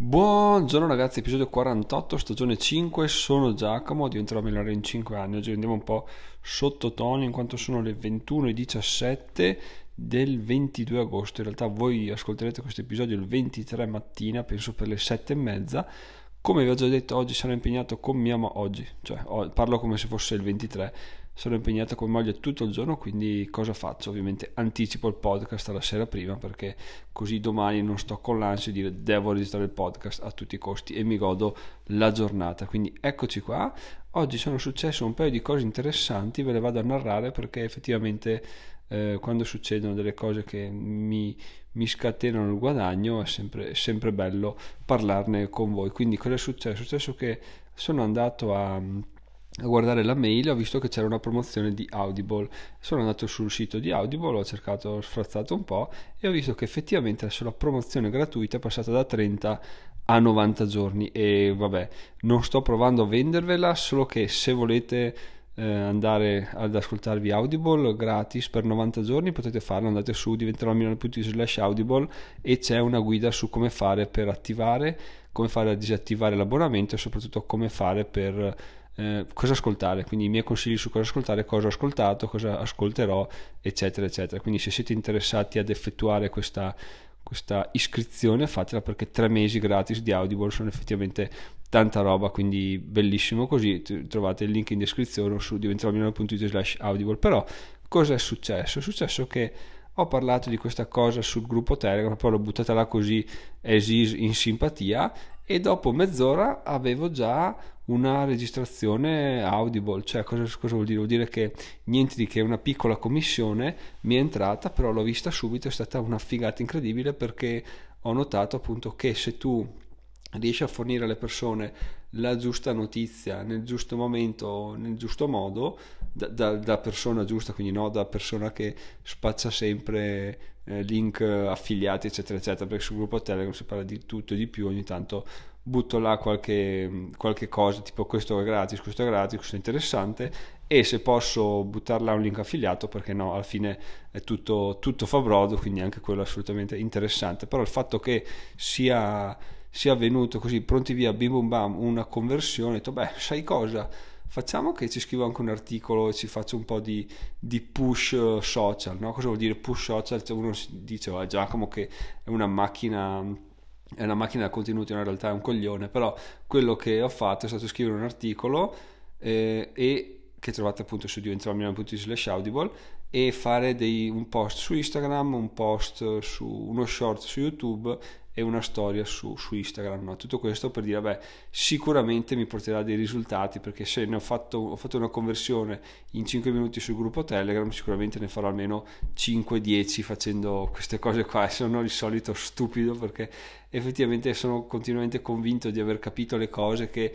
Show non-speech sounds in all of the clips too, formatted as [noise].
Buongiorno ragazzi, episodio 48, stagione 5, sono Giacomo, diventerò milionario in 5 anni, oggi andiamo un po' sottotono in quanto sono le 21.17 del 22 agosto, in realtà voi ascolterete questo episodio il 23 mattina, penso per le 7 e mezza, come vi ho già detto oggi sono impegnato con mia moglie, oggi, cioè parlo come se fosse il 23, sono impegnato con moglie tutto il giorno, quindi cosa faccio? Ovviamente anticipo il podcast la sera prima perché così domani non sto con l'ansia di dire devo registrare il podcast a tutti i costi e mi godo la giornata. Quindi eccoci qua. Oggi sono successe un paio di cose interessanti, ve le vado a narrare perché effettivamente eh, quando succedono delle cose che mi, mi scatenano il guadagno è sempre, è sempre bello parlarne con voi. Quindi cosa è successo? È successo che sono andato a a guardare la mail ho visto che c'era una promozione di Audible. Sono andato sul sito di Audible ho cercato ho sfrazzato un po' e ho visto che effettivamente la promozione gratuita è passata da 30 a 90 giorni. E vabbè non sto provando a vendervela solo che se volete eh, andare ad ascoltarvi Audible gratis per 90 giorni potete farlo andate su diventerò slash audible e c'è una guida su come fare per attivare come fare a disattivare l'abbonamento e soprattutto come fare per eh, cosa ascoltare, quindi i miei consigli su cosa ascoltare, cosa ho ascoltato, cosa ascolterò, eccetera, eccetera. Quindi se siete interessati ad effettuare questa, questa iscrizione, fatela perché tre mesi gratis di Audible sono effettivamente tanta roba, quindi bellissimo così. Trovate il link in descrizione su diventeromilano.it slash audible. Però cosa è successo? È successo che ho parlato di questa cosa sul gruppo Telegram, poi l'ho buttata là così esis in simpatia e dopo mezz'ora avevo già una registrazione audible, cioè cosa, cosa, vuol dire? Vuol dire che niente di che una piccola commissione mi è entrata, però l'ho vista subito, è stata una figata incredibile perché ho notato appunto che se tu riesci a fornire alle persone la giusta notizia nel giusto momento, nel giusto modo, da, da, da persona giusta, quindi no da persona che spaccia sempre eh, link affiliati eccetera eccetera, perché sul gruppo Telegram si parla di tutto e di più, ogni tanto butto là qualche, qualche cosa tipo questo è gratis, questo è gratis, questo è interessante e se posso buttar là un link affiliato perché no, alla fine è tutto, tutto fa brodo, quindi anche quello è assolutamente interessante, però il fatto che sia, sia avvenuto così pronti via bim bum bam una conversione, ho detto beh sai cosa? Facciamo che ci scrivo anche un articolo e ci faccio un po' di, di push social, no? Cosa vuol dire push social? Cioè uno dice, oh, Giacomo che è una macchina è una macchina da contenuti, in realtà è un coglione, però quello che ho fatto è stato scrivere un articolo eh, e che trovate appunto su diventeromilano.it audible e fare dei, un post su Instagram, un post su uno short su YouTube e una storia su, su Instagram. No? Tutto questo per dire, beh, sicuramente mi porterà dei risultati perché se ne ho fatto, ho fatto una conversione in 5 minuti sul gruppo Telegram, sicuramente ne farò almeno 5-10 facendo queste cose qua. [laughs] Sono il solito stupido perché effettivamente sono continuamente convinto di aver capito le cose che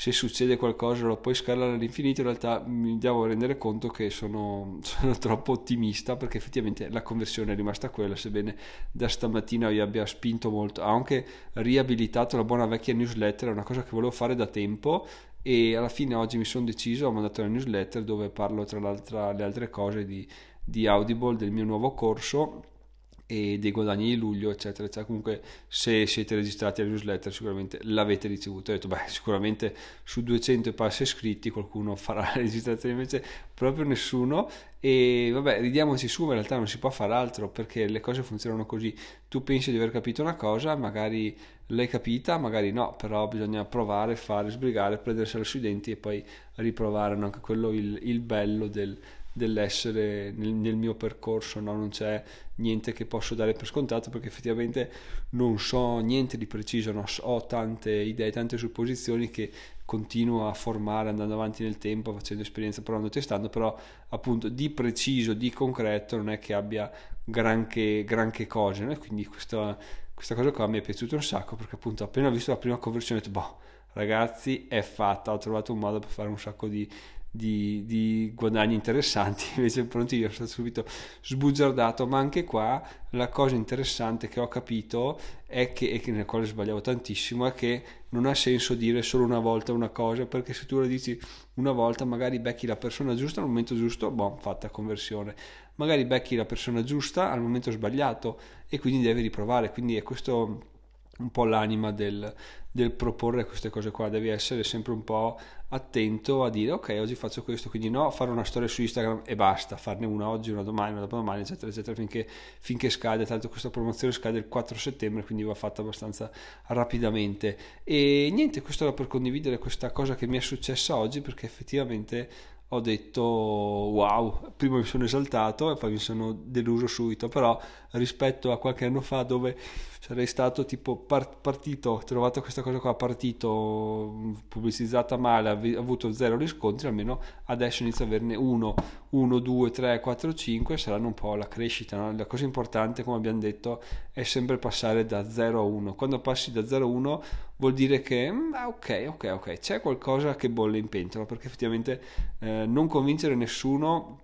se succede qualcosa lo puoi scalare all'infinito, in realtà mi devo rendere conto che sono, [laughs] sono, troppo ottimista perché effettivamente la conversione è rimasta quella, sebbene da stamattina io abbia spinto molto, ho anche riabilitato la buona vecchia newsletter, è una cosa che volevo fare da tempo e alla fine oggi mi sono deciso, ho mandato la newsletter dove parlo tra le altre cose di, di Audible, del mio nuovo corso e dei guadagni di luglio, eccetera, eccetera. Comunque, se siete registrati alla newsletter, sicuramente l'avete ricevuto. Ho detto, beh, sicuramente su 200 e passi iscritti qualcuno farà la registrazione, invece proprio nessuno. E vabbè, ridiamoci su, ma in realtà non si può fare altro perché le cose funzionano così. Tu pensi di aver capito una cosa, magari l'hai capita, magari no, però bisogna provare, fare, sbrigare, prendersela sui denti e poi riprovare. Anche quello il, il bello del dell'essere nel, nel mio percorso, no? non c'è niente che posso dare per scontato perché effettivamente non so niente di preciso, no? ho tante idee, tante supposizioni che continuo a formare andando avanti nel tempo, facendo esperienza, provando, testando, però appunto di preciso, di concreto non è che abbia granché, granché cose, no? quindi questa, questa cosa qua mi è piaciuta un sacco perché appunto appena ho visto la prima conversione ho detto boh ragazzi è fatta, ho trovato un modo per fare un sacco di di, di, guadagni interessanti, [laughs] invece pronti io sono subito sbugiardato, ma anche qua la cosa interessante che ho capito è che, e che nella quale sbagliavo tantissimo, è che non ha senso dire solo una volta una cosa, perché se tu lo dici una volta magari becchi la persona giusta al momento giusto, boh, fatta conversione, magari becchi la persona giusta al momento sbagliato e quindi devi riprovare, quindi è questo un po' l'anima del, del, proporre queste cose qua, devi essere sempre un po' attento a dire ok oggi faccio questo, quindi no fare una storia su Instagram e basta, farne una oggi, una domani, una dopodomani eccetera eccetera finché, finché scade, tanto questa promozione scade il 4 settembre quindi va fatta abbastanza rapidamente. E niente questo era per condividere questa cosa che mi è successa oggi perché effettivamente ho detto wow, prima mi sono esaltato e poi mi sono deluso subito, però rispetto a qualche anno fa dove sarei stato tipo partito, trovato questa cosa qua, partito pubblicizzata male, ha avuto zero riscontri, almeno adesso inizio ad averne uno, 1, 2, 3, 4, 5, saranno un po' la crescita, no? la cosa importante come abbiamo detto è sempre passare da 0 a 1, quando passi da 0 a 1 vuol dire che mm, ah, ok, ok, ok, c'è qualcosa che bolle in pentola, perché effettivamente eh, non convincere nessuno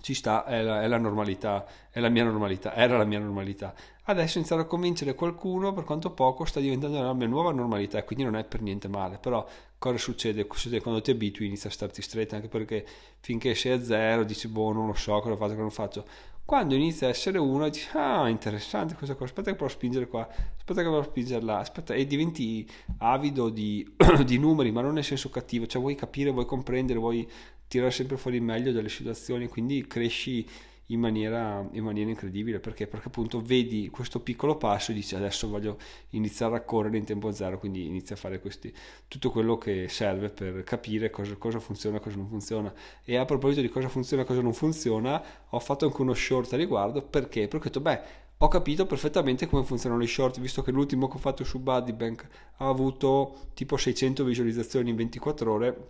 ci sta, è la, è la, normalità, è la mia normalità, era la mia normalità. Adesso iniziare a convincere qualcuno, per quanto poco, sta diventando la mia nuova normalità e quindi non è per niente male. Però cosa succede? Succede quando ti abitui, inizia a starti stretta, anche perché finché sei a zero dici, boh, non lo so, cosa faccio, cosa non faccio. Quando inizia a essere uno, dici, ah, interessante questa cosa, aspetta che provo a spingere qua, aspetta che provo a spingere là, aspetta, e diventi avido di, [clears throat] di numeri, ma non nel senso cattivo, cioè vuoi capire, vuoi comprendere, vuoi tirare sempre fuori il meglio dalle situazioni, quindi cresci in maniera, in maniera incredibile perché? perché appunto vedi questo piccolo passo e dici adesso voglio iniziare a correre in tempo zero quindi inizia a fare questi, tutto quello che serve per capire cosa, cosa funziona e cosa non funziona e a proposito di cosa funziona e cosa non funziona ho fatto anche uno short a riguardo perché? perché ho detto beh ho capito perfettamente come funzionano i short, visto che l'ultimo che ho fatto su Buddybank ha avuto tipo 600 visualizzazioni in 24 ore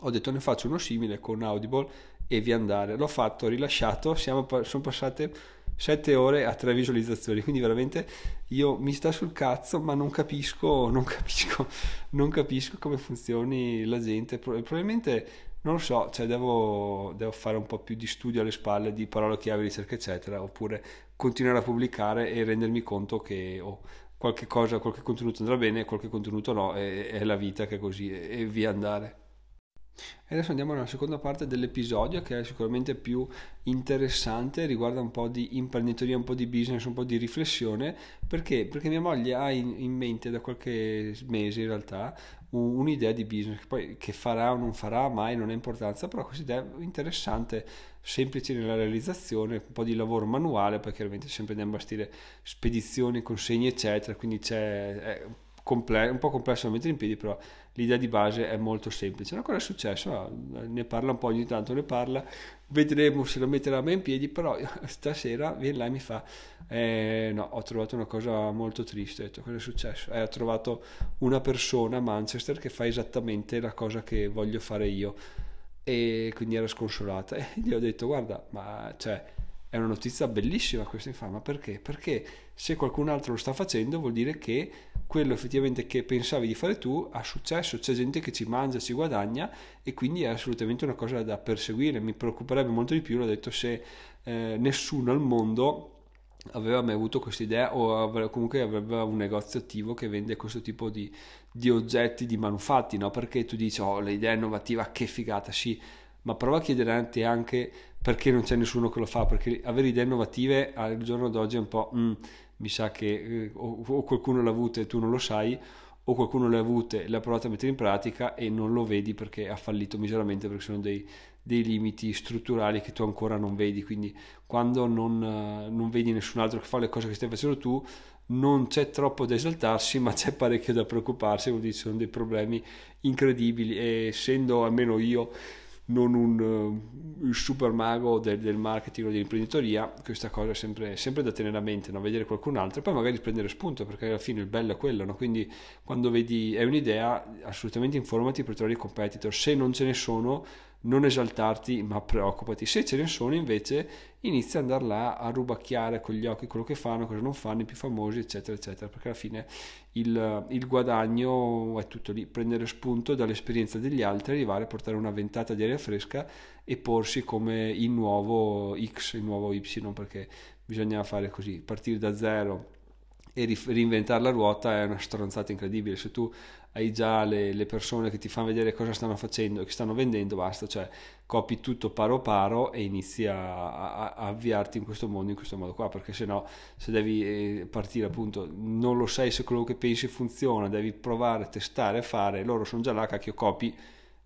ho detto ne faccio uno simile con Audible e vi andare. L'ho fatto, ho rilasciato, siamo, sono passate 7 ore a 3 visualizzazioni, quindi veramente io mi sta sul cazzo, ma non capisco, non capisco, [laughs] non capisco come funzioni la gente. Probabilmente non lo so, cioè devo, devo, fare un po' più di studio alle spalle di parole chiave, ricerca, eccetera, oppure continuare a pubblicare e rendermi conto che oh, qualche cosa, qualche contenuto andrà bene, qualche contenuto no, è, è la vita che è così e via andare. E adesso andiamo nella seconda parte dell'episodio che è sicuramente più interessante, riguarda un po' di imprenditoria, un po' di business, un po' di riflessione, perché? Perché mia moglie ha in, mente da qualche mese in realtà un'idea di business che poi che farà o non farà mai non ha importanza, però questa idea è interessante, semplice nella realizzazione, un po' di lavoro manuale, poi chiaramente sempre andiamo a bastire spedizioni, consegni eccetera, quindi c'è comple- un po' complesso da mettere in piedi, però l'idea di base è molto semplice. No, cosa è successo? No, ne parla un po', ogni tanto ne parla, vedremo se lo metterà mai in piedi, però [laughs] stasera viene là e mi fa, eh, no, ho trovato una cosa molto triste, ho detto, cosa è successo? Eh, ho trovato una persona a Manchester che fa esattamente la cosa che voglio fare io e quindi era sconsolata e gli ho detto, guarda, ma cioè è una notizia bellissima questa infame, ma perché? Perché se qualcun altro lo sta facendo vuol dire che quello effettivamente che pensavi di fare tu ha successo, c'è gente che ci mangia, ci guadagna e quindi è assolutamente una cosa da perseguire. Mi preoccuperebbe molto di più, l'ho detto, se eh, nessuno al mondo aveva mai avuto questa idea o comunque aveva un negozio attivo che vende questo tipo di, di oggetti, di manufatti, no? Perché tu dici, oh, l'idea innovativa, che figata, sì, ma prova a chiedere a anche perché non c'è nessuno che lo fa, perché avere idee innovative al giorno d'oggi è un po', mm, mi sa che eh, o, o, qualcuno l'ha avuto e tu non lo sai, o qualcuno le ha avute e le ha provate a mettere in pratica e non lo vedi perché ha fallito miseramente perché sono dei, dei limiti strutturali che tu ancora non vedi, quindi quando non, uh, non vedi nessun altro che fa le cose che stai facendo tu, non c'è troppo da esaltarsi, ma c'è parecchio da preoccuparsi, vuol dire ci sono dei problemi incredibili e essendo almeno io non un uh, super mago del, del, marketing o dell'imprenditoria, questa cosa è sempre, sempre da tenere a mente, no? vedere qualcun altro e poi magari prendere spunto, perché alla fine il bello è quello, no? quindi quando vedi, è un'idea, assolutamente informati per trovare i competitor, se non ce ne sono non esaltarti ma preoccupati, se ce ne sono invece inizia ad andare là a rubacchiare con gli occhi quello che fanno, cosa non fanno, i più famosi eccetera eccetera, perché alla fine il, il guadagno è tutto lì, prendere spunto dall'esperienza degli altri, arrivare a portare una ventata di aria fresca e porsi come il nuovo X, il nuovo Y, perché bisogna fare così, partire da zero e reinventare la ruota è una stronzata incredibile. Se tu hai già le, le, persone che ti fanno vedere cosa stanno facendo e che stanno vendendo, basta, cioè copi tutto paro paro e inizi a, a, a avviarti in questo mondo in questo modo qua, perché se no, se devi eh, partire appunto, non lo sai se quello che pensi funziona, devi provare, testare, fare, loro sono già là, cacchio copi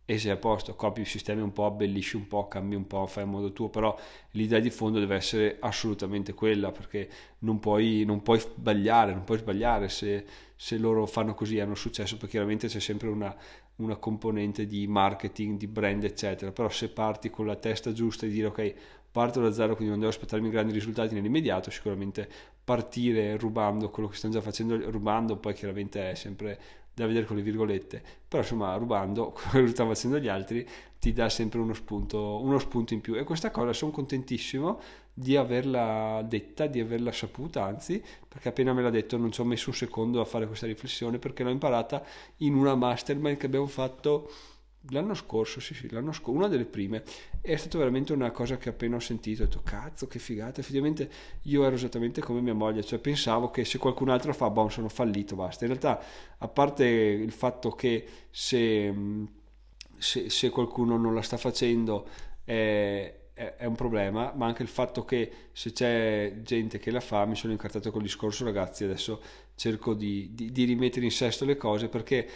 e sei a posto, copi il sistema un po', abbellisci un po', cambi un po', fai in modo tuo, però l'idea di fondo deve essere assolutamente quella, perché non puoi, non puoi sbagliare, non puoi sbagliare se, se, loro fanno così, hanno successo, perché chiaramente c'è sempre una, una componente di marketing, di brand, eccetera, però se parti con la testa giusta e dire ok, parto da zero, quindi non devo aspettarmi grandi risultati nell'immediato, sicuramente partire rubando quello che stanno già facendo, rubando poi chiaramente è sempre da vedere con le virgolette, però insomma rubando [laughs] quello che stanno facendo gli altri ti dà sempre uno spunto, uno spunto in più. E questa cosa sono contentissimo di averla detta, di averla saputa, anzi perché appena me l'ha detto non ci ho messo un secondo a fare questa riflessione perché l'ho imparata in una mastermind che abbiamo fatto l'anno scorso, sì sì, l'anno scorso, una delle prime, è stata veramente una cosa che appena ho sentito, ho detto cazzo che figata, effettivamente io ero esattamente come mia moglie, cioè pensavo che se qualcun altro fa, boh, sono fallito, basta. In realtà, a parte il fatto che se, se, se qualcuno non la sta facendo è, è, un problema, ma anche il fatto che se c'è gente che la fa, mi sono incartato col discorso ragazzi, adesso cerco di, di, di rimettere in sesto le cose perché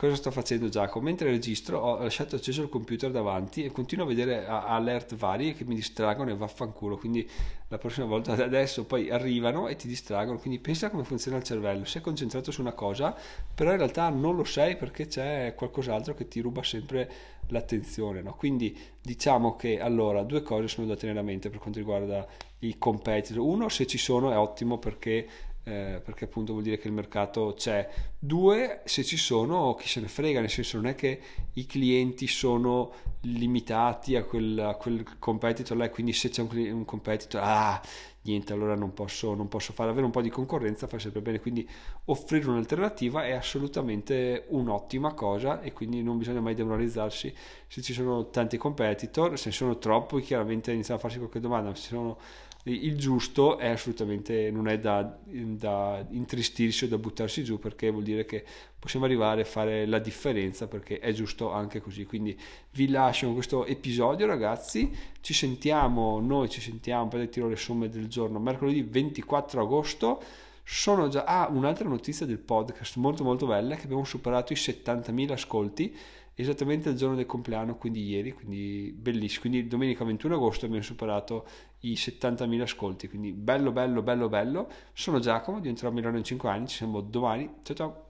Cosa sto facendo Giacomo? Mentre registro ho lasciato acceso il computer davanti e continuo a vedere alert vari che mi distraggono e vaffanculo. Quindi la prossima volta adesso poi arrivano e ti distraggono. Quindi pensa come funziona il cervello. Sei concentrato su una cosa, però in realtà non lo sei perché c'è qualcos'altro che ti ruba sempre l'attenzione. No? Quindi diciamo che allora due cose sono da tenere a mente per quanto riguarda i competitor. Uno, se ci sono è ottimo perché eh, perché appunto vuol dire che il mercato c'è. Due, se ci sono, chi se ne frega, nel senso non è che i clienti sono limitati a quel, a quel competitor là, quindi se c'è un, un, competitor, ah, niente, allora non posso, non posso fare, avere un po' di concorrenza fa sempre bene, quindi offrire un'alternativa è assolutamente un'ottima cosa e quindi non bisogna mai demoralizzarsi se ci sono tanti competitor, se sono troppi chiaramente iniziamo a farsi qualche domanda, se sono il giusto è assolutamente non è da, da, intristirsi o da buttarsi giù perché vuol dire che possiamo arrivare a fare la differenza perché è giusto anche così. Quindi vi lascio con questo episodio ragazzi. Ci sentiamo noi ci sentiamo poi tiro le somme del giorno mercoledì 24 agosto. Sono già ah un'altra notizia del podcast molto molto bella che abbiamo superato i 70.000 ascolti esattamente il giorno del compleanno, quindi ieri, quindi bellissimo. Quindi domenica 21 agosto abbiamo superato i 70.000 ascolti, quindi bello, bello, bello, bello. Sono Giacomo, diventerò a Milano in 5 anni, ci siamo domani. Ciao ciao!